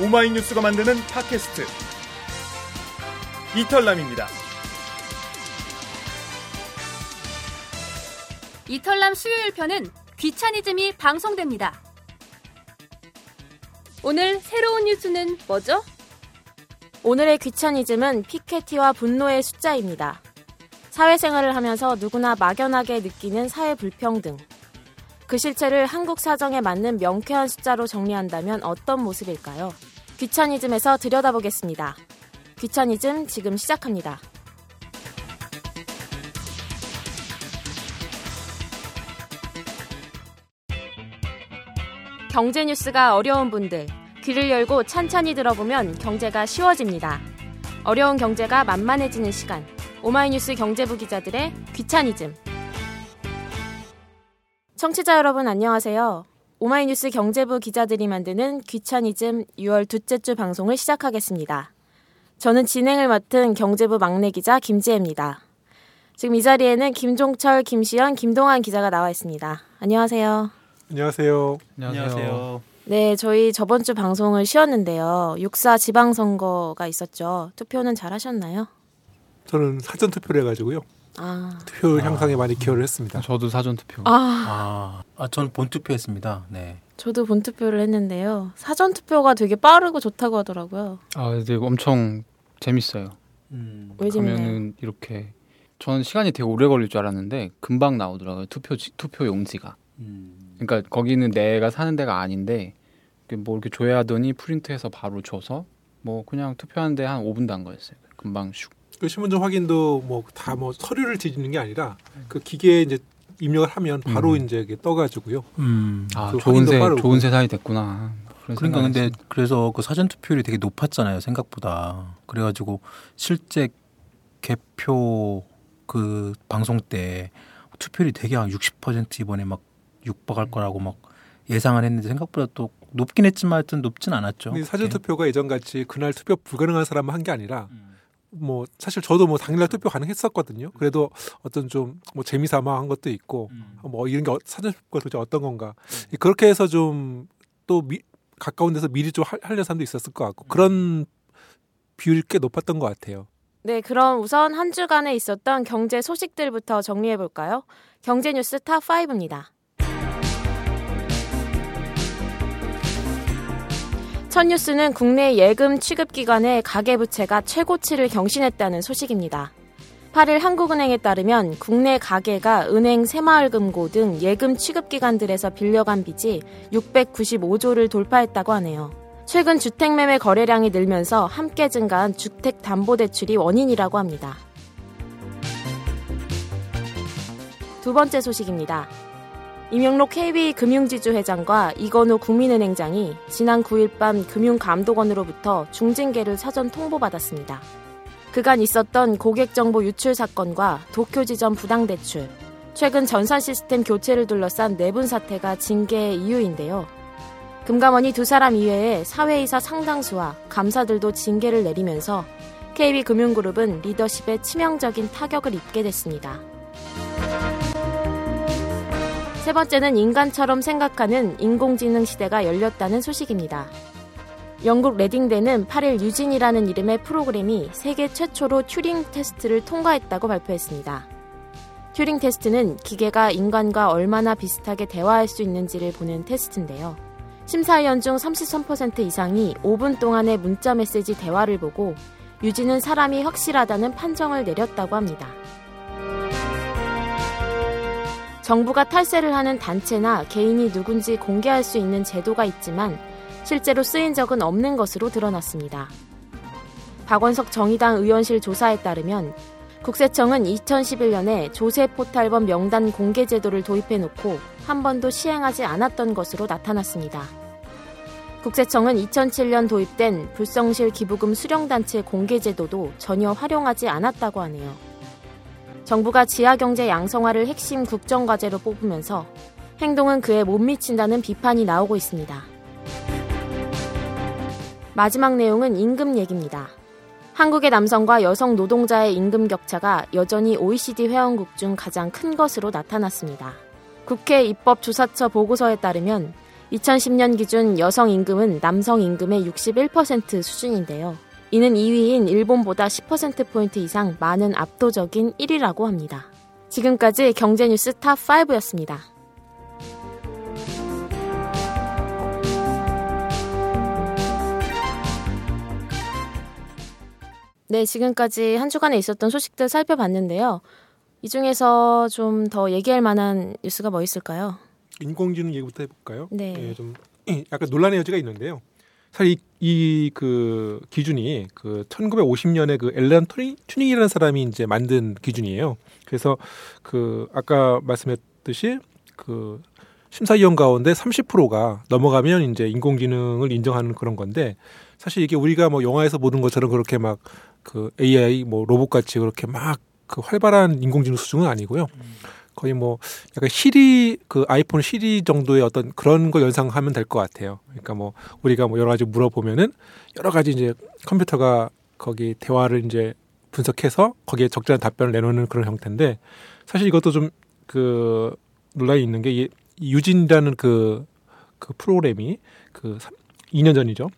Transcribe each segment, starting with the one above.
오마이뉴스가 만드는 팟캐스트 이털남입니다. 이털남 수요일 편은 귀차니즘이 방송됩니다. 오늘 새로운 뉴스는 뭐죠? 오늘의 귀차니즘은 피케티와 분노의 숫자입니다. 사회생활을 하면서 누구나 막연하게 느끼는 사회 불평등. 그 실체를 한국 사정에 맞는 명쾌한 숫자로 정리한다면 어떤 모습일까요? 귀차니즘에서 들여다보겠습니다. 귀차니즘 지금 시작합니다. 경제 뉴스가 어려운 분들, 귀를 열고 찬찬히 들어보면 경제가 쉬워집니다. 어려운 경제가 만만해지는 시간. 오마이뉴스 경제부 기자들의 귀차니즘. 청취자 여러분 안녕하세요. 오마이뉴스 경제부 기자들이 만드는 귀차니즘 6월 둘째 주 방송을 시작하겠습니다. 저는 진행을 맡은 경제부 막내 기자 김지혜입니다. 지금 이 자리에는 김종철, 김시연, 김동환 기자가 나와 있습니다. 안녕하세요. 안녕하세요. 안녕하세요. 네, 저희 저번 주 방송을 쉬었는데요. 6사 지방선거가 있었죠. 투표는 잘 하셨나요? 저는 사전 투표를 해가지고요. 아, 투표 향상에 많이 기여를 했습니다. 저도 사전 투표. 아, 아, 아 저는 본 투표했습니다. 네. 저도 본 투표를 했는데요. 사전 투표가 되게 빠르고 좋다고 하더라고요. 아, 근데 엄청 재밌어요. 음. 왜 재밌나요? 가면은 이렇게 저는 시간이 되게 오래 걸릴 줄 알았는데 금방 나오더라고요. 투표 투표 용지가. 음. 그러니까 거기는 내가 사는 데가 아닌데 뭐 이렇게 조회하더니 프린트해서 바로 줘서 뭐 그냥 투표하는데 한 5분도 안 걸렸어요. 금방 슉. 그 신분증 확인도 뭐 다뭐 서류를 뒤지는 게 아니라 그 기계에 이제 입력을 하면 바로 음. 이제 이게 떠가지고요. 음. 아, 그 좋은 세. 좋은 세상이 됐구나. 그러니까 근데 생각이 그래서 그 사전 투표율이 되게 높았잖아요. 생각보다. 그래가지고 실제 개표 그 방송 때 투표율이 되게 한 60% 이번에 막 육박할 거라고 막 예상을 했는데 생각보다 또 높긴 했지만 하여튼 높진 않았죠. 사전. 투표가 예전 같이 그날 투표 불가능한 사람만 한 게 아니라 음. 뭐 사실 저도 뭐 당일날 투표 가능했었거든요. 그래도 어떤 좀 뭐 재미삼아 한 것도 있고 음. 뭐 이런 게 어- 사전 투표가 도대체 어떤 건가 그렇게 해서 좀 또 가까운 데서 미리 좀 하- 하려는 사람도 있었을 것 같고 그런 비율이 꽤 높았던 것 같아요. 네, 그럼 우선 한 주간에 있었던 경제 소식들부터 정리해 볼까요? 경제 뉴스 top 5입니다. 첫 뉴스는 국내 예금 취급 기관의 가계부채가 최고치를 경신했다는 소식입니다. 8일 한국은행에 따르면 국내 가계가 은행 새마을금고 등 예금 취급 기관들에서 빌려간 빚이 695조를 돌파했다고 하네요. 최근 주택 매매 거래량이 늘면서 함께 증가한 주택 담보 대출이 원인이라고 합니다. 두 번째 소식입니다. 임영록 KB 금융지주 회장과 이건우 국민은행장이 지난 9일 밤 금융감독원으로부터 중징계를 사전 통보받았습니다. 그간 있었던 고객정보 유출 사건과 도쿄 지점 부당대출, 최근 전산 시스템 교체를 둘러싼 내분 사태가 징계의 이유인데요. 금감원이 두 사람 이외에 사회이사 상당수와 감사들도 징계를 내리면서 KB금융그룹은 리더십에 치명적인 타격을 입게 됐습니다. 세 번째는 인간처럼 생각하는 인공지능 시대가 열렸다는 소식입니다. 영국 레딩대는 8일 유진이라는 이름의 프로그램이 세계 최초로 튜링 테스트를 통과했다고 발표했습니다. 튜링 테스트는 기계가 인간과 얼마나 비슷하게 대화할 수 있는지를 보는 테스트인데요. 심사위원 중 33% 이상이 5분 동안의 문자 메시지 대화를 보고 유진은 사람이 확실하다는 판정을 내렸다고 합니다. 정부가 탈세를 하는 단체나 개인이 누군지 공개할 수 있는 제도가 있지만 실제로 쓰인 적은 없는 것으로 드러났습니다. 박원석 정의당 의원실 조사에 따르면 국세청은 2011년에 조세 포탈범 명단 공개 제도를 도입해 놓고 한 번도 시행하지 않았던 것으로 나타났습니다. 국세청은 2007년 도입된 불성실 기부금 수령단체 공개 제도도 전혀 활용하지 않았다고 하네요. 정부가 지하경제 양성화를 핵심 국정과제로 뽑으면서 행동은 그에 못 미친다는 비판이 나오고 있습니다. 마지막 내용은 임금 얘기입니다. 한국의 남성과 여성 노동자의 임금 격차가 여전히 OECD 회원국 중 가장 큰 것으로 나타났습니다. 국회 입법조사처 보고서에 따르면 2010년 기준 여성 임금은 남성 임금의 61% 수준인데요. 이는 2위인 일본보다 10%포인트 이상 많은 압도적인 1위라고 합니다. 지금까지 경제뉴스 탑5였습니다. 네, 지금까지 한 주간에 있었던 소식들 살펴봤는데요. 이 중에서 좀 더 얘기할 만한 뉴스가 뭐 있을까요? 인공지능 얘기부터 해볼까요? 네. 예, 좀 약간 논란의 여지가 있는데요. 사실 이그 기준이 그 1950년에 그 앨런 투닝, 투닝이라는 사람이 이제 만든 기준이에요. 그래서 그 아까 말씀했듯이 그 심사위원 가운데 30%가 넘어가면 이제 인공지능을 인정하는 그런 건데 사실 이게 우리가 뭐 영화에서 보는 것처럼 그렇게 막 그 AI 뭐 로봇 같이 그렇게 막 그 활발한 인공지능 수준은 아니고요. 거의 뭐 약간 시리 그 아이폰 시리 정도의 어떤 그런 걸 연상하면 될 것 같아요. 그러니까 뭐 우리가 뭐 여러 가지 물어보면은 여러 가지 이제 컴퓨터가 거기 대화를 이제 분석해서 거기에 적절한 답변을 내놓는 그런 형태인데 사실 이것도 좀 그 논란이 있는 게이 유진이라는 그, 그 프로그램이 그 2년 전이죠.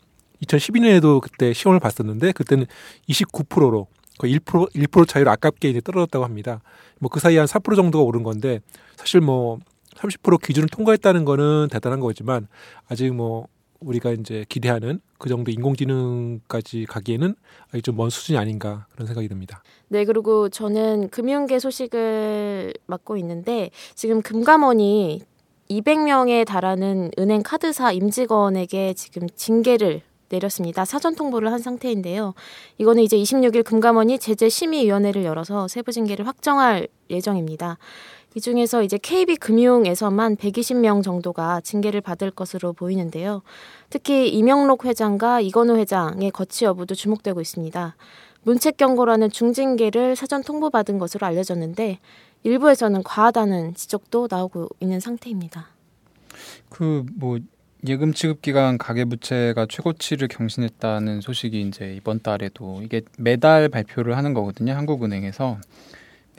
2012년에도 그때 시험을 봤었는데 그때는 29%로 거의 1% 1% 차이로 아깝게 이제 떨어졌다고 합니다. 뭐 그 사이에 한 4% 정도가 오른 건데 사실 뭐 30% 기준을 통과했다는 거는 대단한 거지만 아직 뭐 우리가 이제 기대하는 그 정도 인공지능까지 가기에는 아직 좀 먼 수준이 아닌가 그런 생각이 듭니다. 네, 그리고 저는 금융계 소식을 맡고 있는데 지금 금감원이 200명에 달하는 은행 카드사 임직원에게 지금 징계를 내렸습니다. 사전 통보를 한 상태인데요. 이거는 이제 26일 금감원이 제재 심의위원회를 열어서 세부 징계를 확정할 예정입니다. 이 중에서 이제 KB 금융에서만 120명 정도가 징계를 받을 것으로 보이는데요. 특히 이명록 회장과 이건우 회장의 거치 여부도 주목되고 있습니다. 문책 경고라는 중징계를 사전 통보받은 것으로 알려졌는데 일부에서는 과하다는 지적도 나오고 있는 상태입니다. 그 뭐 예금 지급 기간 가계 부채가 최고치를 경신했다는 소식이 이제 이번 달에도 이게 매달 발표를 하는 거거든요. 한국은행에서.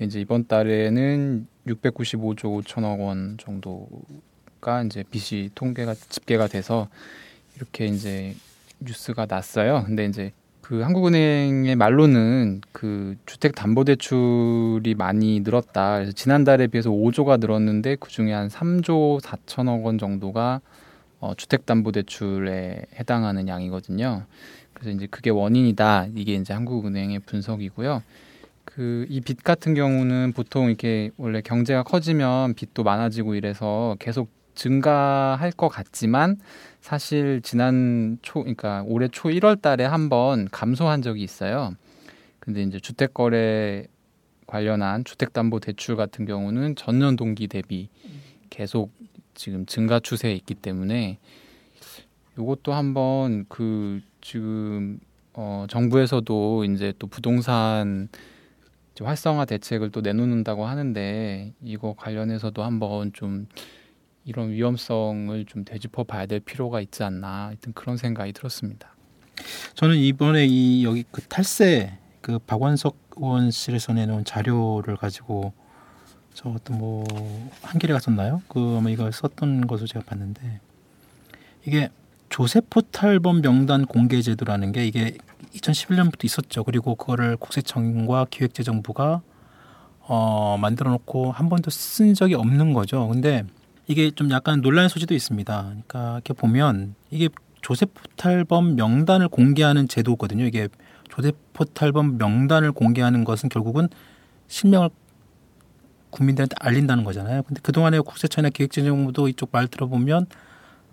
이제 이번 달에는 695조 5천억 원 정도가 이제 빚이 통계가 집계가 돼서 이렇게 이제 뉴스가 났어요. 근데 이제 그 한국은행의 말로는 그 주택 담보 대출이 많이 늘었다. 그래서 지난달에 비해서 5조가 늘었는데 그 중에 한 3조 4천억 원 정도가 어, 주택 담보 대출에 해당하는 양이거든요. 그래서 이제 그게 원인이다. 이게 이제 한국은행의 분석이고요. 그 이 빚 같은 경우는 보통 이렇게 원래 경제가 커지면 빚도 많아지고 이래서 계속 증가할 것 같지만 사실 지난 초 그러니까 올해 초 1월 달에 한번 감소한 적이 있어요. 근데 이제 주택 거래 관련한 주택 담보 대출 같은 경우는 전년 동기 대비 계속 지금 증가 추세에 있기 때문에 이것도 한번 그 지금 어 정부에서도 이제 또 부동산 활성화 대책을 또 내놓는다고 하는데 이거 관련해서도 한번 좀 이런 위험성을 좀 되짚어 봐야 될 필요가 있지 않나 하여튼 그런 생각이 들었습니다. 저는 이번에 이 여기 그 탈세 그 박원석 의원실에서 내놓은 자료를 가지고 저 어떤 뭐 한길에 갔었나요? 그 아마 이걸 썼던 것으로 제가 봤는데 이게 조세포 탈범 명단 공개 제도라는 게 이게 2011년부터 있었죠. 그리고 그거를 국세청과 기획재정부가 어, 만들어 놓고 한 번도 쓴 적이 없는 거죠. 근데 이게 좀 약간 논란의 소지도 있습니다. 그러니까 이렇게 보면 이게 조세포탈범 명단을 공개하는 제도거든요. 이게 조세포탈범 명단을 공개하는 것은 결국은 실명을 국민들한테 알린다는 거잖아요. 근데 그동안에 국세청이나 기획재정부도 이쪽 말 들어보면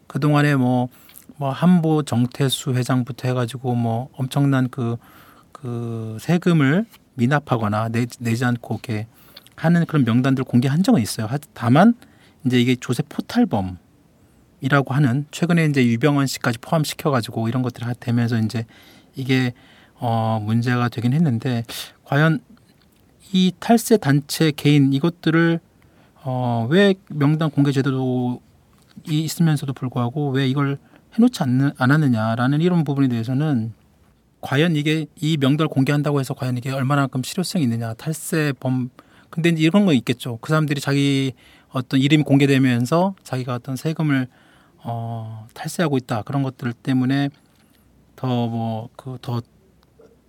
그동안에 뭐, 뭐, 한보 정태수 회장부터 해가지고 뭐 엄청난 그, 그 세금을 미납하거나 내, 내지 않고 이렇게 하는 그런 명단들을 공개한 적은 있어요. 다만 이제 이게 조세 포탈범 이라고 하는 최근에 이제 유병헌 씨까지 포함시켜 가지고 이런 것들이 되면서 이제 이게 어 문제가 되긴 했는데 과연 이 탈세 단체 개인 이것들을 어 왜 명단 공개 제도도 있으면서도 불구하고 왜 이걸 해놓지 않는, 않았느냐라는 이런 부분에 대해서는 과연 이게 이 명단을 공개한다고 해서 과연 이게 얼마나큼 실효성이 있느냐 탈세범 근데 이런 거 있겠죠. 그 사람들이 자기 어떤 이름이 공개되면서 자기가 어떤 세금을 어, 탈세하고 있다. 그런 것들 때문에 더 뭐 그 더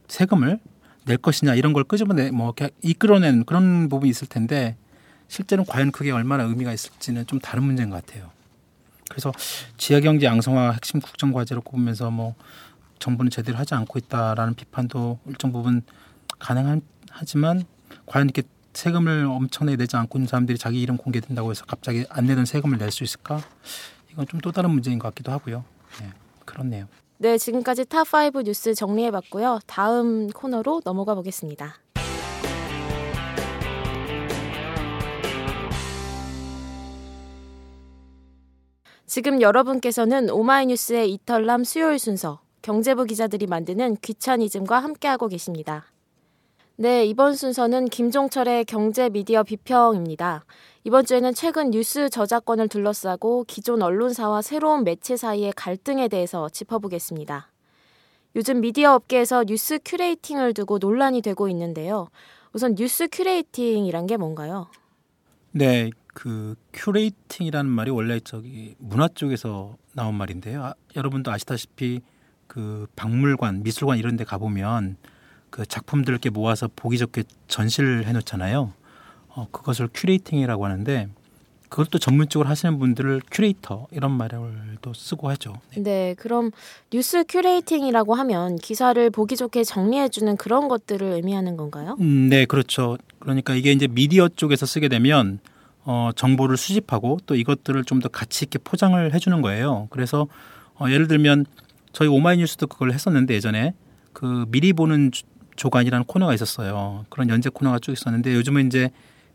세금을 낼 것이냐 이런 걸 끄집어내 뭐 이끌어낸 그런 부분이 있을 텐데 실제는 과연 그게 얼마나 의미가 있을지는 좀 다른 문제인 것 같아요. 그래서 지하경제 양성화 핵심 국정 과제로 꼽으면서 뭐 정부는 제대로 하지 않고 있다라는 비판도 일정 부분 가능하지만 과연 이렇게 세금을 엄청나게 내지 않고 있는 사람들이 자기 이름 공개된다고 해서 갑자기 안 내던 세금을 낼 수 있을까? 이건 좀 또 다른 문제인 것 같기도 하고요. 네, 그렇네요. 네, 지금까지 top 5 뉴스 정리해봤고요. 다음 코너로 넘어가 보겠습니다. 지금 여러분께서는 오마이뉴스의 이털남 수요일 순서 경제부 기자들이 만드는 귀차니즘과 함께하고 계십니다. 네, 이번 순서는 김종철의 경제 미디어 비평입니다. 이번 주에는 최근 뉴스 저작권을 둘러싸고 기존 언론사와 새로운 매체 사이의 갈등에 대해서 짚어보겠습니다. 요즘 미디어 업계에서 뉴스 curating을 두고 논란이 되고 있는데요. 우선 뉴스 curating이란 게 뭔가요? 네, 그 curating이라는 말이 원래 저기 문화 쪽에서 나온 말인데요. 아, 여러분도 아시다시피 그 박물관, 미술관 이런 데 가보면 그 작품들을 이렇게 모아서 보기 좋게 전시를 해놓잖아요. 어, 그것을 큐레이팅이라고 하는데 그걸 또 전문적으로 하시는 분들을 큐레이터 이런 말을 또 쓰고 하죠. 네. 네, 그럼 뉴스 큐레이팅이라고 하면 기사를 보기 좋게 정리해주는 그런 것들을 의미하는 건가요? 음, 네, 그렇죠. 그러니까 이게 이제 미디어 쪽에서 쓰게 되면 어, 정보를 수집하고 또 이것들을 좀 더 가치 있게 포장을 해주는 거예요. 그래서 어, 예를 들면 저희 오마이뉴스도 그걸 했었는데 예전에 그 미리 보는 조간이라는 코너가 있었어요. 그런 연재 코너가 쭉 있었는데 요즘은 이제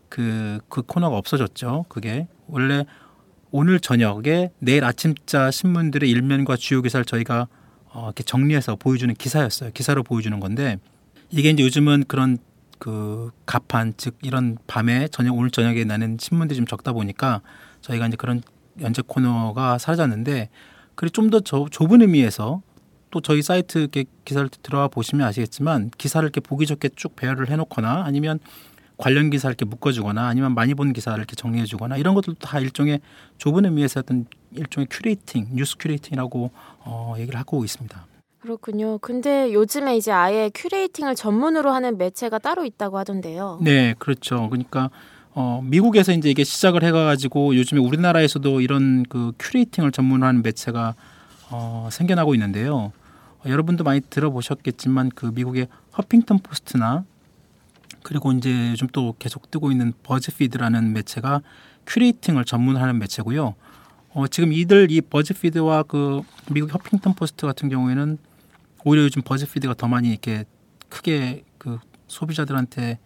그, 그 코너가 없어졌죠. 그게 원래 오늘 저녁에 내일 아침자 신문들의 일면과 주요 기사를 저희가 어, 이렇게 정리해서 보여주는 기사였어요. 기사로 보여주는 건데 이게 이제 요즘은 그런 그 가판 즉 이런 밤에 저녁 오늘 저녁에 나는 신문들이 좀 적다 보니까 저희가 이제 그런 연재 코너가 사라졌는데 그리고 좀 더 좁은 의미에서 또 저희 사이트 이렇게 기사를 들어와 보시면 아시겠지만 기사를 이렇게 보기 좋게 쭉 배열을 해놓거나 아니면 관련 기사를 이렇게 묶어주거나 아니면 많이 본 기사를 이렇게 정리해주거나 이런 것들도 다 일종의 좁은 의미에서 어떤 일종의 큐레이팅, 뉴스 큐레이팅이라고 어, 얘기를 하고 있습니다. 그렇군요. 근데 요즘에 이제 아예 큐레이팅을 전문으로 하는 매체가 따로 있다고 하던데요. 네, 그렇죠. 그러니까 어, 미국에서 이제 이게 시작을 해가지고 요즘에 우리나라에서도 이런 그 큐레이팅을 전문화하는 매체가 어, 생겨나고 있는데요. 어, 여러분도 많이 들어보셨겠지만 그 미국의 허핑턴 포스트나 그리고 이제 요즘 또 계속 뜨고 있는 버즈피드라는 매체가 큐레이팅을 전문하는 매체고요. 어, 지금 이들 이 버즈피드와 그 미국 허핑턴 포스트 같은 경우에는 오히려 요즘 버즈피드가 더 많이 이렇게 크게 그 소비자들한테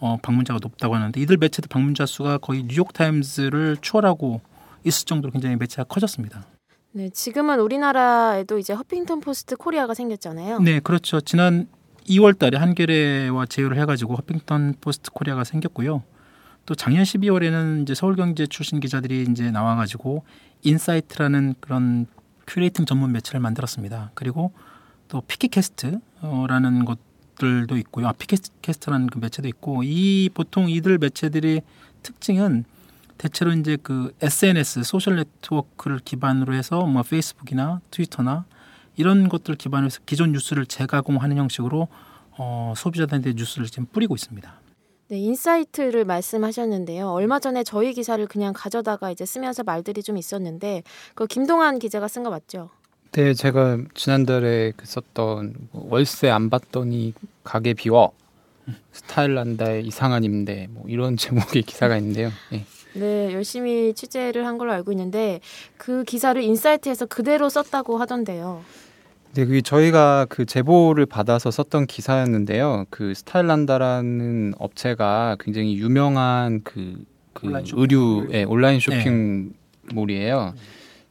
어, 방문자가 높다고 하는데 이들 매체들 방문자 수가 거의 뉴욕 타임즈를 추월하고 있을 정도로 굉장히 매체가 커졌습니다. 네, 지금은 우리나라에도 이제 허핑턴 포스트 코리아가 생겼잖아요. 네, 그렇죠. 지난 2월 달에 한겨레와 제휴를 해가지고 허핑턴 포스트 코리아가 생겼고요. 또 작년 12월에는 이제 서울경제 출신 기자들이 이제 나와가지고 인사이트라는 그런 큐레이팅 전문 매체를 만들었습니다. 그리고 또 피키캐스트라는 것들도 있고요. 아, 피키캐스트라는 그 매체도 있고 이 보통 이들 매체들의 특징은 대체로 이제 그 SNS 소셜 네트워크를 기반으로 해서 뭐 페이스북이나 트위터나 이런 것들 기반으로 해서 기존 뉴스를 재가공하는 형식으로 어, 소비자들한테 뉴스를 지금 뿌리고 있습니다. 네, 인사이트를 말씀하셨는데요. 얼마 전에 저희 기사를 그냥 가져다가 이제 쓰면서 말들이 좀 있었는데 그 김동환 기자가 쓴 거 맞죠? 네, 제가 지난달에 그 썼던 뭐 월세 안 받더니 가게 비워 스타일 난다의 이상한 임대 뭐 이런 제목의 기사가 있는데요. 네. 네, 열심히 취재를 한 걸로 알고 있는데 그 기사를 인사이트에서 그대로 썼다고 하던데요. 네, 그 저희가 그 제보를 받아서 썼던 기사였는데요. 그 스타일 난다라는 업체가 굉장히 유명한 그, 그 온라인 의류 예, 온라인 쇼핑몰이에요.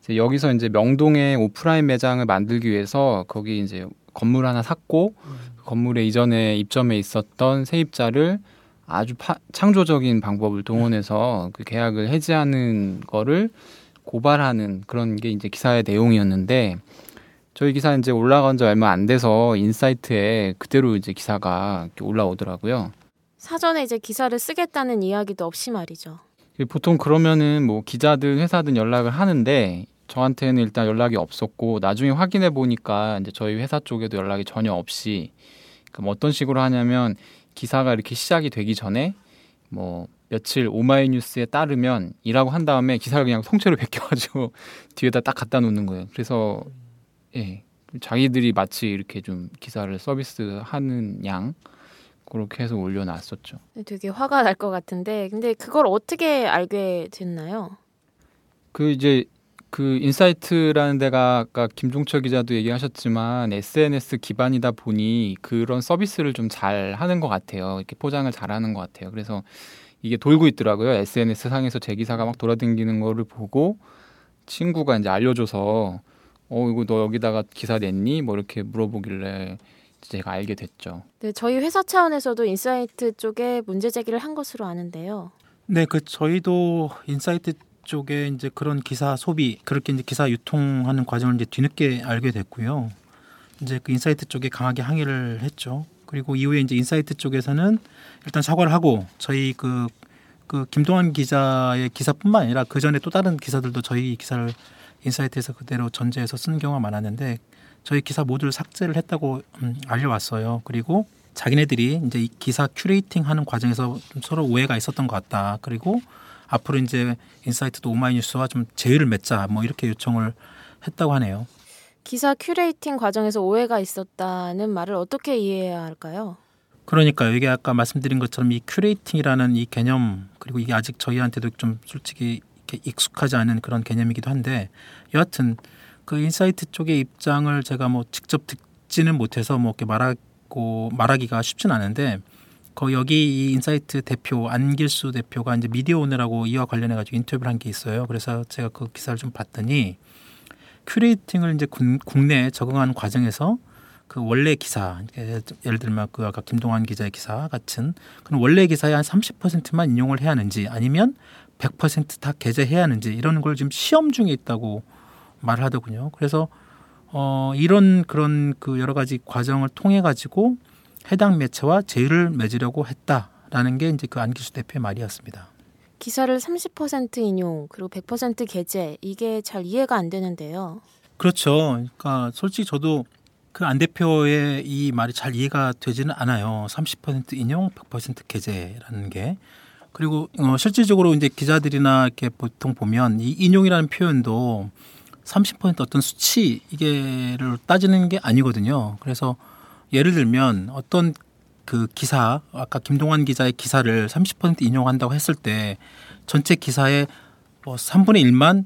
네. 여기서 이제 명동에 오프라인 매장을 만들기 위해서 거기 이제 건물 하나 샀고 그 건물에 이전에 입점해 있었던 세입자를 아주 파, 창조적인 방법을 동원해서 그 계약을 해지하는 거를 고발하는 그런 게 이제 기사의 내용이었는데 저희 기사 이제 올라간 지 얼마 안 돼서 인사이트에 그대로 이제 기사가 올라오더라고요. 사전에 이제 기사를 쓰겠다는 이야기도 없이 말이죠. 보통 그러면은 뭐 기자들 회사든 연락을 하는데 저한테는 일단 연락이 없었고 나중에 확인해 보니까 이제 저희 회사 쪽에도 연락이 전혀 없이 그럼 어떤 식으로 하냐면 기사가 이렇게 시작이 되기 전에 뭐 며칠 오마이뉴스에 따르면 이라고 한 다음에 기사를 그냥 통째로 베껴가지고 뒤에다 딱 갖다 놓는 거예요. 그래서 예 자기들이 마치 이렇게 좀 기사를 서비스하는 양 그렇게 해서 올려놨었죠. 되게 화가 날 것 같은데 근데 그걸 어떻게 알게 됐나요? 그 이제 그 인사이트라는 데가 아까 김종철 기자도 얘기하셨지만 SNS 기반이다 보니 그런 서비스를 좀 잘 하는 것 같아요. 이렇게 포장을 잘 하는 것 같아요. 그래서 이게 돌고 있더라고요. SNS 상에서 제 기사가 막 돌아다니는 거를 보고 친구가 이제 알려줘서 어 이거 너 여기다가 기사 냈니? 뭐 이렇게 물어보길래 제가 알게 됐죠. 네, 저희 회사 차원에서도 인사이트 쪽에 문제 제기를 한 것으로 아는데요. 네, 그 저희도 인사이트 쪽에 이제 그런 기사 소비 그렇게 이제 기사 유통하는 과정을 이제 뒤늦게 알게 됐고요. 이제 그 인사이트 쪽에 강하게 항의를 했죠. 그리고 이후에 이제 인사이트 쪽에서는 일단 사과를 하고 저희 그, 그 김동환 기자의 기사뿐만 아니라 그 전에 또 다른 기사들도 저희 기사를 인사이트에서 그대로 전재해서 쓰는 경우가 많았는데 저희 기사 모두를 삭제를 했다고 음, 알려왔어요. 그리고 자기네들이 이제 이 기사 큐레이팅 하는 과정에서 좀 서로 오해가 있었던 것 같다. 그리고 앞으로 이제 인사이트도 오마이뉴스와 좀 제휴를 맺자 뭐 이렇게 요청을 했다고 하네요. 기사 큐레이팅 과정에서 오해가 있었다는 말을 어떻게 이해해야 할까요? 그러니까 이게 아까 말씀드린 것처럼 이 큐레이팅이라는 이 개념 그리고 이게 아직 저희한테도 좀 솔직히 익숙하지 않은 그런 개념이기도 한데 여하튼 그 인사이트 쪽의 입장을 제가 뭐 직접 듣지는 못해서 뭐 이렇게 말하고 말하기가 쉽진 않은데 거 여기 이 인사이트 대표 안길수 대표가 이제 미디어 오늘하고 이와 관련해 가지고 인터뷰를 한 게 있어요. 그래서 제가 그 기사를 좀 봤더니 큐레이팅을 이제 국내에 적응하는 과정에서 그 원래 기사 예를 들면 그 아까 김동환 기자의 기사 같은 그런 원래 기사의 한 30%만 인용을 해야 하는지 아니면 100%다 게재해야 하는지 이런 걸 지금 시험 중에 있다고 말을 하더군요. 그래서 어 이런 그런 그 여러 가지 과정을 통해 가지고 해당 매체와 제휴를 맺으려고 했다라는 게 이제 그 안기수 대표의 말이었습니다. 기사를 30% 인용 그리고 100% 게재 이게 잘 이해가 안 되는데요. 그렇죠. 그러니까 솔직히 저도 그 안 대표의 이 말이 잘 이해가 되지는 않아요. 30% 인용, 100% 게재라는 게. 그리고 어, 실질적으로 이제 기자들이나 이렇게 보통 보면 이 인용이라는 표현도 30% 어떤 수치 이게를 따지는 게 아니거든요. 그래서 예를 들면 어떤 그 기사 아까 김동환 기자의 기사를 30% 인용한다고 했을 때 전체 기사의 뭐 3분의 1만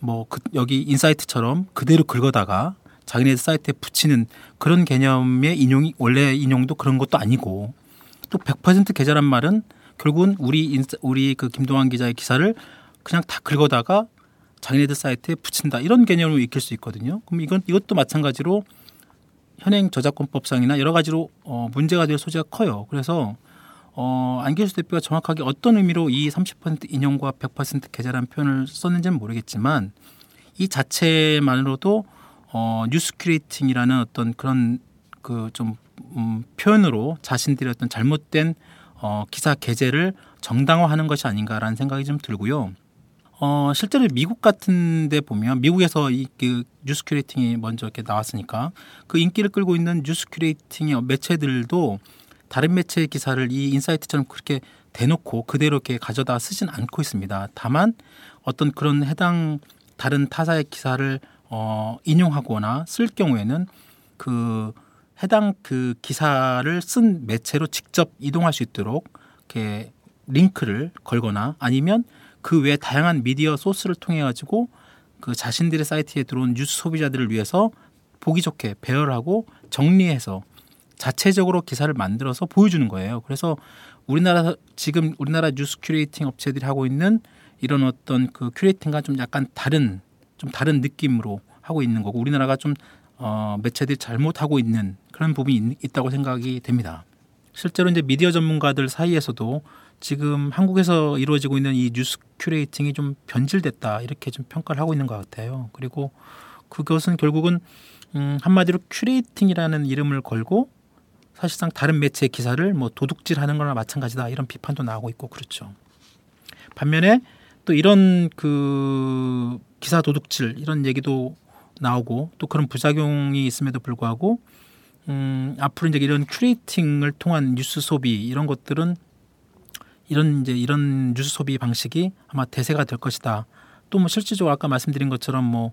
뭐 그 여기 인사이트처럼 그대로 긁어다가 자기네 사이트에 붙이는 그런 개념의 인용이 원래 인용도 그런 것도 아니고 또 100% 계좌란 말은 결국은 우리 인사, 우리 그 김동환 기자의 기사를 그냥 다 긁어다가 자기네들 사이트에 붙인다 이런 개념으로 익힐 수 있거든요. 그럼 이건 이것도 마찬가지로 현행 저작권법상이나 여러 가지로 어, 문제가 될 소지가 커요. 그래서 어, 안길수 대표가 정확하게 어떤 의미로 이 30% 인용과 100% 게재라는 표현을 썼는지는 모르겠지만 이 자체만으로도 어, 뉴스 curating이라는 어떤 그런 그 좀 음, 표현으로 자신들의 어떤 잘못된 어, 기사 게재를 정당화하는 것이 아닌가라는 생각이 좀 들고요. 어, 실제로 미국 같은 데 보면 미국에서 이 그 뉴스 curating이 먼저 이렇게 나왔으니까 그 인기를 끌고 있는 뉴스 curating의 매체들도 다른 매체의 기사를 이 인사이트처럼 그렇게 대놓고 그대로 이렇게 가져다 쓰진 않고 있습니다. 다만 어떤 그런 해당 다른 타사의 기사를 어, 인용하거나 쓸 경우에는 그 해당 그 기사를 쓴 매체로 직접 이동할 수 있도록 이렇게 링크를 걸거나 아니면 그 외 다양한 미디어 소스를 통해 가지고 그 자신들의 사이트에 들어온 뉴스 소비자들을 위해서 보기 좋게 배열하고 정리해서 자체적으로 기사를 만들어서 보여주는 거예요. 그래서 우리나라 지금 우리나라 뉴스 curating 업체들이 하고 있는 이런 어떤 그 curating과 좀 약간 다른 좀 다른 느낌으로 하고 있는 거고 우리나라가 좀 어, 매체들이 잘못하고 있는 그런 부분이 있, 다고 생각이 됩니다. 실제로 이제 미디어 전문가들 사이에서도 지금 한국에서 이루어지고 있는 이 뉴스 curating이 좀 변질됐다 이렇게 좀 평가를 하고 있는 것 같아요. 그리고 그것은 결국은 음, 한마디로 curating이라는 이름을 걸고 사실상 다른 매체의 기사를 뭐 도둑질하는 거나 마찬가지다 이런 비판도 나오고 있고 그렇죠. 반면에 또 이런 그 기사 도둑질 이런 얘기도 나오고 또 그런 부작용이 있음에도 불구하고 음, 앞으로 이제 이런 curating을 통한 뉴스 소비 이런 것들은 이런 이제 이런 뉴스 소비 방식이 아마 대세가 될 것이다. 또 뭐 실질적으로 아까 말씀드린 것처럼 뭐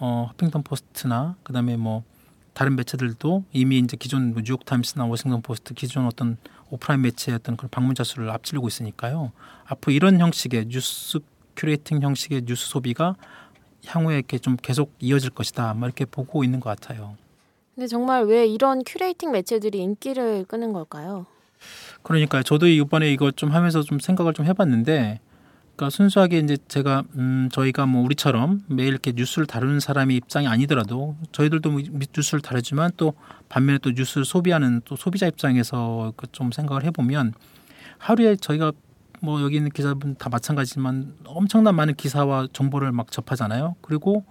어, 허핑턴 포스트나 그다음에 뭐 다른 매체들도 이미 이제 기존 뭐 뉴욕 타임스나 워싱턴 포스트 기존 어떤 오프라인 매체의 어떤 그런 방문자 수를 앞지르고 있으니까요. 앞으로 이런 형식의 뉴스 curating 형식의 뉴스 소비가 향후에 이렇게 좀 계속 이어질 것이다. 뭐 이렇게 보고 있는 것 같아요. 근데 정말 왜 이런 curating 매체들이 인기를 끄는 걸까요? 그러니까요. 저도 이번에 이거 좀 하면서 좀 생각을 좀 해봤는데, 그러니까 순수하게 이제 제가 음 저희가 뭐 우리처럼 매일 이렇게 뉴스를 다루는 사람이 입장이 아니더라도 저희들도 뭐 뉴스를 다루지만 또 반면에 또 뉴스를 소비하는 또 소비자 입장에서 그좀 생각을 해보면 하루에 저희가 뭐 여기 있는 기자분 다 마찬가지지만 엄청난 많은 기사와 정보를 막 접하잖아요. 그리고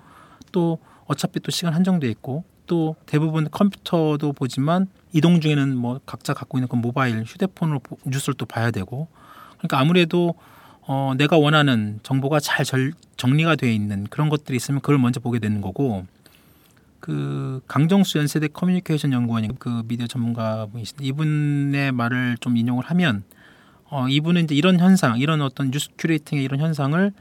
또 어차피 또 시간 한정돼 있고 또 대부분 컴퓨터도 보지만 이동 중에는 뭐 각자 갖고 있는 그 모바일 휴대폰으로 뉴스를 또 봐야 되고 그러니까 아무래도 어 내가 원하는 정보가 잘 절, 정리가 되어 있는 그런 것들이 있으면 그걸 먼저 보게 되는 거고 그 강정수 연세대 커뮤니케이션 연구원이 그 미디어 전문가분이신데 이분의 말을 좀 인용을 하면 어 이분은 이제 이런 현상 이런 어떤 뉴스 curating의 이런 현상을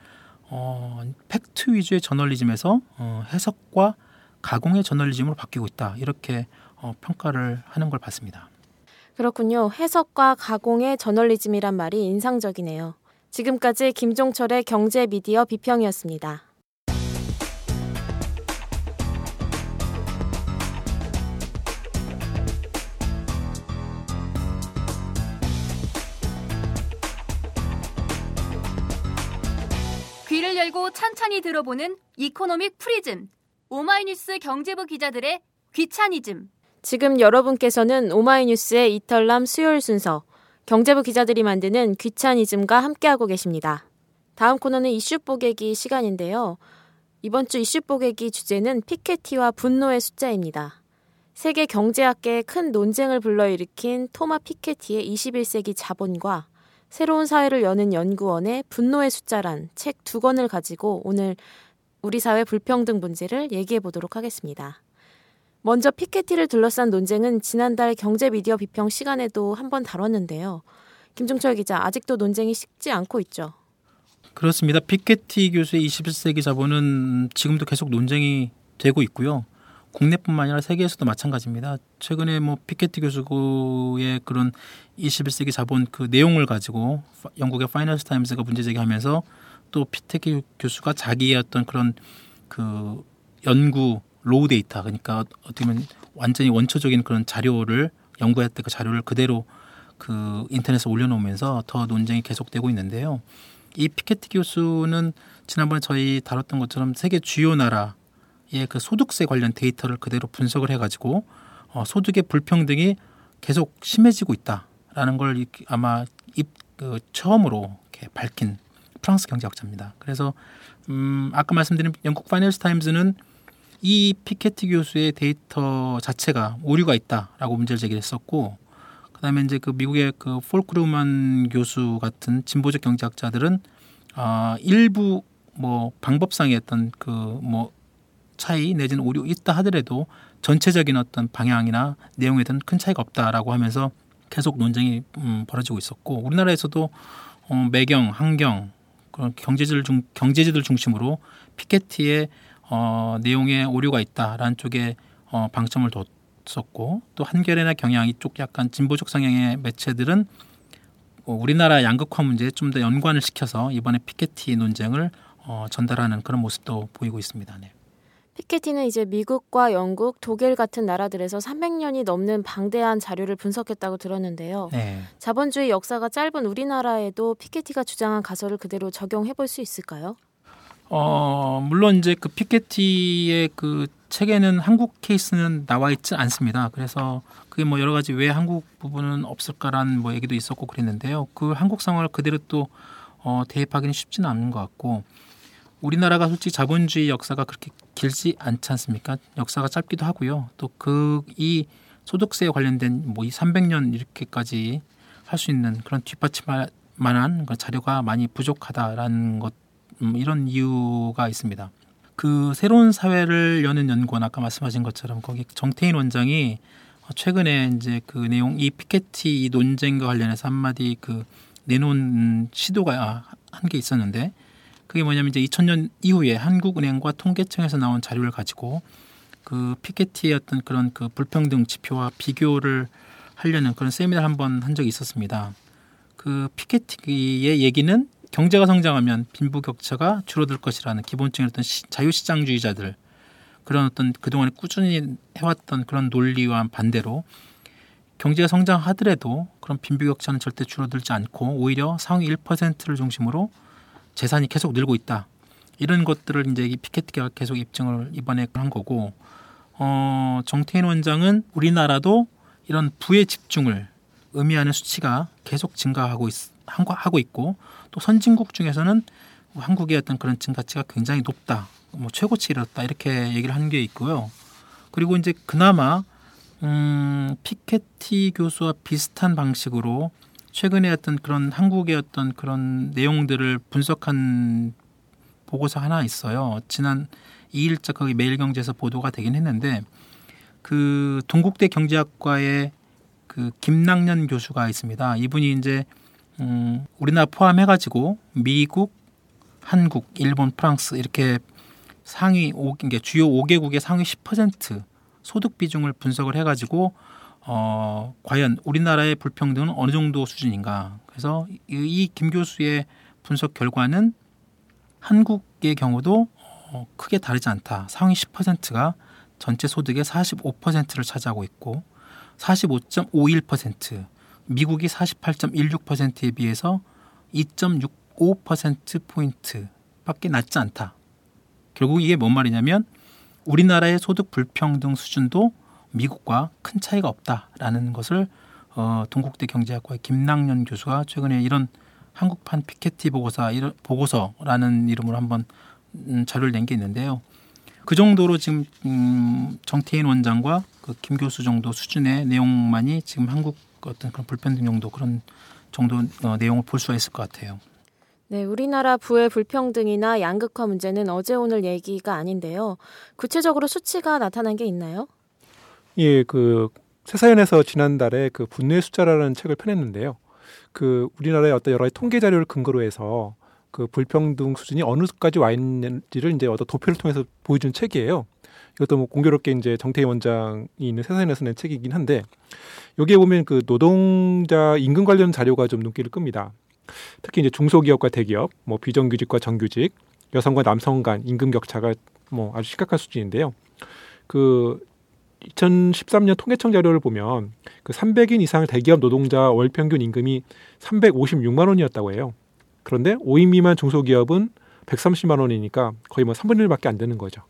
어 팩트 위주의 저널리즘에서 어 해석과 가공의 저널리즘으로 바뀌고 있다 이렇게 어, 평가를 하는 걸 봤습니다. 그렇군요. 해석과 가공의 저널리즘이란 말이 인상적이네요. 지금까지 김종철의 경제 미디어 비평이었습니다. 열고 찬찬히 들어보는 economic 프리즘. 오마이뉴스 경제부 기자들의 귀차니즘. 지금 여러분께서는 오마이뉴스의 이털남 수요일 순서 경제부 기자들이 만드는 귀차니즘과 함께하고 계십니다. 다음 코너는 이슈 뽀개기 시간인데요. 이번 주 이슈 뽀개기 주제는 피케티와 분노의 숫자입니다. 세계 경제학계에 큰 논쟁을 불러일으킨 토마 피케티의 21세기 자본과 새로운 사회를 여는 연구원의 분노의 숫자란 책 두 권을 가지고 오늘 우리 사회 불평등 문제를 얘기해 보도록 하겠습니다. 먼저 피케티를 둘러싼 논쟁은 지난달 경제 미디어 비평 시간에도 한번 다뤘는데요. 김종철 기자, 아직도 논쟁이 식지 않고 있죠. 그렇습니다. 피케티 교수의 21세기 자본은 지금도 계속 논쟁이 되고 있고요. 국내뿐만 아니라 세계에서도 마찬가지입니다. 최근에 뭐 피케티 교수의 그런 21세기 자본 그 내용을 가지고 영국의 파이낸스 타임스가 문제 제기하면서 또 피테키 교수가 자기의 어떤 그런 그 연구 raw data 그러니까 어떻게 보면 완전히 원초적인 그런 자료를 연구했던 그 자료를 그대로 그 인터넷에 올려놓으면서 더 논쟁이 계속되고 있는데요. 이 피케티 교수는 지난번에 저희 다뤘던 것처럼 세계 주요 나라의 그 소득세 관련 데이터를 그대로 분석을 해가지고 어, 소득의 불평등이 계속 심해지고 있다라는 걸 아마 입, 그 처음으로 이렇게 밝힌 프랑스 경제학자입니다. 그래서 음, 아까 말씀드린 영국 파이낸스 타임즈는 이 피케티 교수의 데이터 자체가 오류가 있다라고 문제를 제기했었고 그다음에 이제 그 미국의 그 폴 크루그먼 교수 같은 진보적 경제학자들은 아 일부 뭐 방법상의 어떤 그 뭐 차이 내지는 오류 있다 하더라도 전체적인 어떤 방향이나 내용에 대한 큰 차이가 없다라고 하면서 계속 논쟁이 음, 벌어지고 있었고 우리나라에서도 어, 매경, 환경 그런 경제지들 중 경제지들 중심으로 피케티의 어, 내용에 오류가 있다라는 쪽에 어, 방점을 뒀었고 또 한겨레나 경향 이쪽 약간 진보적 성향의 매체들은 어, 우리나라 양극화 문제에 좀 더 연관을 시켜서 이번에 피케티 논쟁을 어, 전달하는 그런 모습도 보이고 있습니다. 네. 피케티는 이제 미국과 영국, 독일 같은 나라들에서 300년이 넘는 방대한 자료를 분석했다고 들었는데요. 네. 자본주의 역사가 짧은 우리나라에도 피케티가 주장한 가설을 그대로 적용해 볼 수 있을까요? 어, 물론 이제 그 피케티의 그 책에는 한국 케이스는 나와 있지 않습니다. 그래서 그게 뭐 여러 가지 왜 한국 부분은 없을까라는 뭐 얘기도 있었고 그랬는데요. 그 한국 상황을 그대로 또 어, 대입하기는 쉽지는 않은 것 같고 우리나라가 솔직히 자본주의 역사가 그렇게 길지 않지 않습니까? 역사가 짧기도 하고요. 또 그 이 소득세에 관련된 뭐 이 300년 이렇게까지 할 수 있는 그런 뒷받침할 만한 자료가 많이 부족하다라는 것 음, 이런 이유가 있습니다. 그 새로운 사회를 여는 연구원 아까 말씀하신 것처럼 거기 정태인 원장이 최근에 이제 그 내용 이 피케티 이 논쟁과 관련해서 한마디 그 내놓은 시도가 한 게 있었는데 그게 뭐냐면 이제 2000년 이후에 한국은행과 통계청에서 나온 자료를 가지고 그 피케티의 어떤 그런 그 불평등 지표와 비교를 하려는 그런 세미나를 한번 한 적이 있었습니다. 그 피케티의 얘기는 경제가 성장하면 빈부격차가 줄어들 것이라는 기본적인 어떤 시, 자유시장주의자들 그런 어떤 그동안에 꾸준히 해왔던 그런 논리와 반대로 경제가 성장하더라도 그런 빈부격차는 절대 줄어들지 않고 오히려 상위 1%를 중심으로 재산이 계속 늘고 있다. 이런 것들을 이제 이 피케티가 계속 입증을 이번에 한 거고 어, 정태인 원장은 우리나라도 이런 부의 집중을 의미하는 수치가 계속 증가하고 있, 하고 있고 또 선진국 중에서는 한국의 어떤 그런 증가치가 굉장히 높다. 뭐 최고치 이뤘다 이렇게 얘기를 한 게 있고요. 그리고 이제 그나마 음, 피케티 교수와 비슷한 방식으로 최근에 어떤 그런 한국의 어떤 그런 내용들을 분석한 보고서 하나 있어요. 지난 2일자 거기 매일경제에서 보도가 되긴 했는데 그 동국대 경제학과의 그 김낙년 교수가 있습니다. 이분이 이제 음, 우리나라 포함해 가지고 미국, 한국, 일본, 프랑스 이렇게 상위 5, 그러니까 주요 5개국의 상위 10% 소득 비중을 분석을 해 가지고 어, 과연 우리나라의 불평등은 어느 정도 수준인가. 그래서 이김 교수의 분석 결과는 한국의 경우도 어, 크게 다르지 않다. 상위 10%가 전체 소득의 45%를 차지하고 있고 45.51%, 미국이 48.16%에 비해서 2.65% 포인트밖에 낮지 않다. 결국 이게 뭔 말이냐면 우리나라의 소득 불평등 수준도 미국과 큰 차이가 없다라는 것을 어, 동국대 경제학과의 김낙년 교수가 최근에 이런 한국판 피케티 보고서 이런 보고서라는 이름으로 한번 음, 자료를 낸 게 있는데요. 그 정도로 지금 음, 정태인 원장과 그 김 교수 정도 수준의 내용만이 지금 한국 어떤 그런 불평등 정도 그런 정도 어, 내용을 볼 수가 있을 것 같아요. 네, 우리나라 부의 불평등이나 양극화 문제는 어제 오늘 얘기가 아닌데요. 구체적으로 수치가 나타난 게 있나요? 예, 그 세사연에서 지난달에 그 분노의 숫자라는 책을 펴냈는데요. 그 우리나라의 어떤 여러 통계 자료를 근거로 해서 그 불평등 수준이 어느까지 와 있는지를 이제 어떤 도표를 통해서 보여준 책이에요. 이것도 뭐 공교롭게 이제 정태희 원장이 있는 세상에서 낸 책이긴 한데 여기에 보면 그 노동자 임금 관련 자료가 좀 눈길을 끕니다. 특히 이제 중소기업과 대기업, 뭐 비정규직과 정규직, 여성과 남성 간 임금 격차가 뭐 아주 심각한 수준인데요. 그 2013년 통계청 자료를 보면 그 300인 이상 대기업 노동자 월 평균 임금이 356만 원이었다고 해요. 그런데 5인 미만 중소기업은 130만 원이니까 거의 뭐 3분의 1밖에 안 되는 거죠.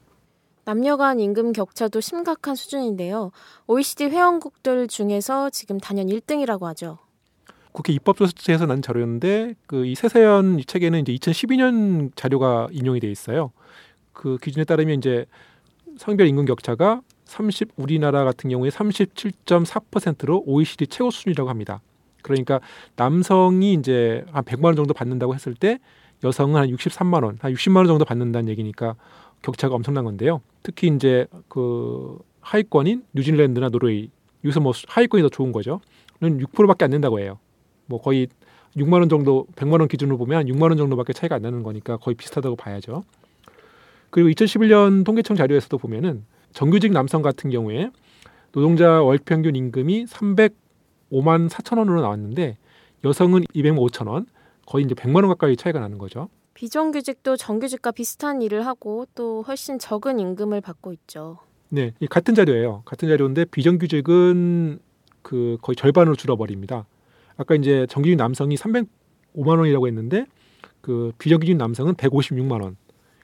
남녀 간 임금 격차도 심각한 수준인데요. OECD 회원국들 중에서 지금 단연 1등이라고 하죠. 국회 입법조사에서 난 자료였는데 그 이 세세연 이 책에는 이제 2012년 자료가 인용이 돼 있어요. 그 기준에 따르면 이제 성별 임금 격차가 30 우리나라 같은 경우에 37.4%로 OECD 최고 수준이라고 합니다. 그러니까 남성이 이제 한 100만 원 정도 받는다고 했을 때 여성은 한 63만 원, 한 60만 원 정도 받는다는 얘기니까 격차가 엄청난 건데요. 특히 이제 그 하위권인 뉴질랜드나 노르웨이 여기서 뭐 하위권이 더 좋은 거죠. 는 6%밖에 안 된다고 해요. 뭐 거의 6만 원 정도 100만 원 기준으로 보면 6만 원 정도밖에 차이가 안 나는 거니까 거의 비슷하다고 봐야죠. 그리고 2011년 통계청 자료에서도 보면은 정규직 남성 같은 경우에 노동자 월 평균 임금이 305만 4천 원으로 나왔는데 여성은 200만 5천 원, 거의 이제 100만 원 가까이 차이가 나는 거죠. 비정규직도 정규직과 비슷한 일을 하고 또 훨씬 적은 임금을 받고 있죠. 네, 같은 자료예요. 같은 자료인데 비정규직은 그 거의 절반으로 줄어버립니다. 아까 이제 정규직 남성이 305만 원이라고 했는데 그 비정규직 남성은 156만 원.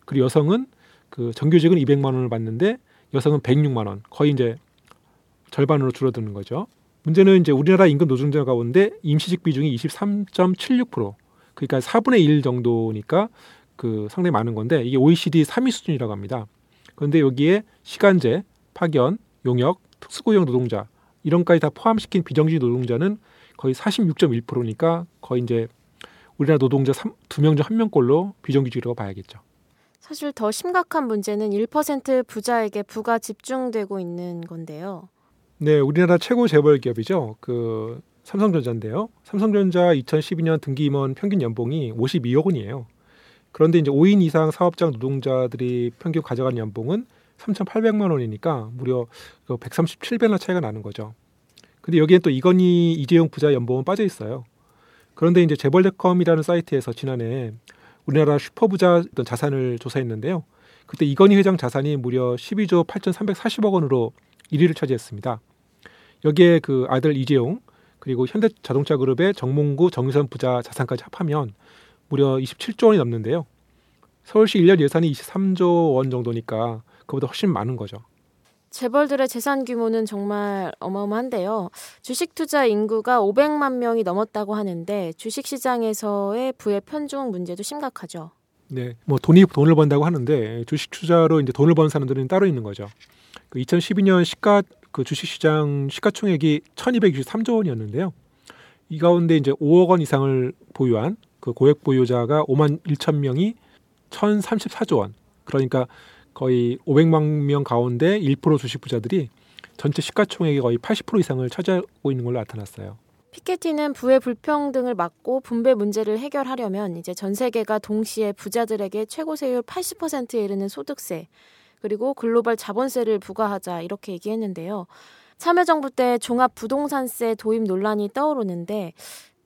그리고 여성은 그 정규직은 200만 원을 받는데 여성은 106만 원. 거의 이제 절반으로 줄어드는 거죠. 문제는 이제 우리나라 임금 노동자 가운데 임시직 비중이 23.76%. 그러니까 4분의 1 정도니까 그 상당히 많은 건데 이게 OECD 3위 수준이라고 합니다. 그런데 여기에 시간제, 파견, 용역, 특수고용 노동자 이런까지 다 포함시킨 비정규직 노동자는 거의 46.1%니까 거의 이제 우리나라 노동자 2명 중 1명꼴로 비정규직이라고 봐야겠죠. 사실 더 심각한 문제는 1% 부자에게 부가 집중되고 있는 건데요. 네, 우리나라 최고 재벌 기업이죠. 그 삼성전자인데요. 삼성전자 2012년 등기 임원 평균 연봉이 52억 원이에요. 그런데 이제 5인 이상 사업장 노동자들이 평균 가져간 연봉은 3,800만 원이니까 무려 137배나 그 차이가 나는 거죠. 근데 여기엔 또 이건희 이재용 부자 연봉은 빠져 있어요. 그런데 이제 재벌닷컴이라는 사이트에서 지난해 우리나라 슈퍼부자 자산을 조사했는데요. 그때 이건희 회장 자산이 무려 12조 8,340억 원으로 1위를 차지했습니다. 여기에 그 아들 이재용 그리고 현대자동차 그룹의 정몽구 정유선 부자 자산까지 합하면 무려 27조 원이 넘는데요. 서울시 1년 예산이 23조 원 정도니까 그보다 훨씬 많은 거죠. 재벌들의 재산 규모는 정말 어마어마한데요. 주식 투자 인구가 500만 명이 넘었다고 하는데 주식 시장에서의 부의 편중 문제도 심각하죠. 네, 뭐 돈이 돈을 번다고 하는데 주식 투자로 이제 돈을 버는 사람들은 따로 있는 거죠. 그 2012년 시가 그 주식 시장 시가총액이 1,263조 원이었는데요. 이 가운데 이제 5억 원 이상을 보유한 그 고액 보유자가 5만 1천 명이 1,034조 원. 그러니까 거의 500만 명 가운데 1% 주식 부자들이 전체 시가총액의 거의 80% 이상을 차지하고 있는 걸로 나타났어요. 피케티는 부의 불평등을 막고 분배 문제를 해결하려면 이제 전 세계가 동시에 부자들에게 최고 세율 80%에 이르는 소득세 그리고 글로벌 자본세를 부과하자 이렇게 얘기했는데요. 참여정부 때 종합 부동산세 도입 논란이 떠오르는데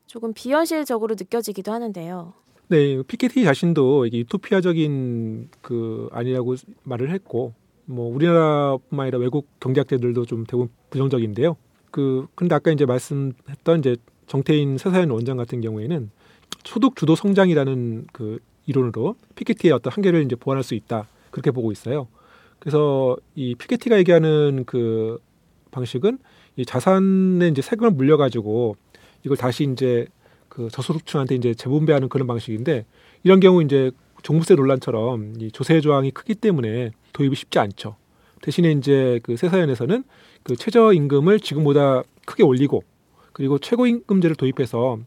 조금 비현실적으로 느껴지기도 하는데요. 네, 피케티 자신도 이게 유토피아적인 그 아니라고 말을 했고 뭐 우리나라뿐만 아니라 외국 경제학자들도 좀 대부분 부정적인데요. 그 근데 아까 이제 말씀했던 이제 정태인 세사연 원장 같은 경우에는 소득 주도 성장이라는 그 이론으로 피케티의 어떤 한계를 이제 보완할 수 있다 그렇게 보고 있어요. 그래서 이 피케티가 얘기하는 그 방식은 이 자산에 이제 세금을 물려가지고 이걸 다시 이제 그 저소득층한테 이제 재분배하는 그런 방식인데 이런 경우 이제 종부세 논란처럼 이 조세 조항이 크기 때문에 도입이 쉽지 않죠. 대신에 이제 그 세사연에서는 그 최저 임금을 지금보다 크게 올리고 그리고 최고 임금제를 도입해서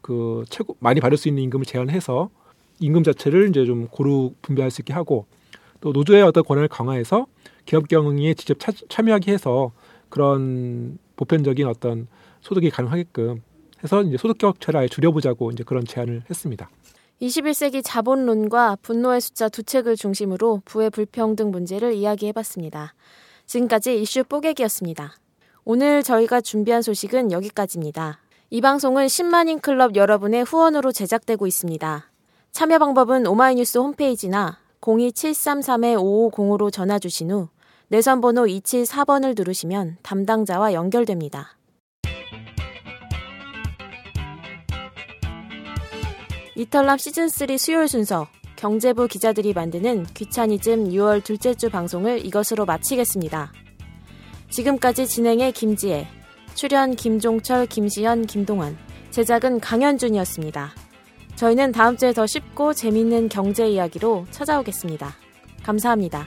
그 최고 많이 받을 수 있는 임금을 제한해서 임금 자체를 이제 좀 고루 분배할 수 있게 하고 또 노조의 어떤 권한을 강화해서 기업 경영에 직접 차, 참여하게 해서 그런 보편적인 어떤 소득이 가능하게끔 해서 이제 소득 격차를 아예 줄여보자고 이제 그런 제안을 했습니다. 21세기 자본론과 분노의 숫자 두 책을 중심으로 부의 불평등 문제를 이야기해봤습니다. 지금까지 이슈 뽀개기였습니다. 오늘 저희가 준비한 소식은 여기까지입니다. 이 방송은 10만인 클럽 여러분의 후원으로 제작되고 있습니다. 참여 방법은 오마이뉴스 홈페이지나 02733-5505로 전화 주신 후 내선 번호 274번을 누르시면 담당자와 연결됩니다. 이털남 시즌3 수요일 순서 경제부 기자들이 만드는 귀차니즘 6월 둘째 주 방송을 이것으로 마치겠습니다. 지금까지 진행의 김지혜, 출연 김종철, 김시연, 김동환, 제작은 강현준이었습니다. 저희는 다음 주에 더 쉽고 재밌는 경제 이야기로 찾아오겠습니다. 감사합니다.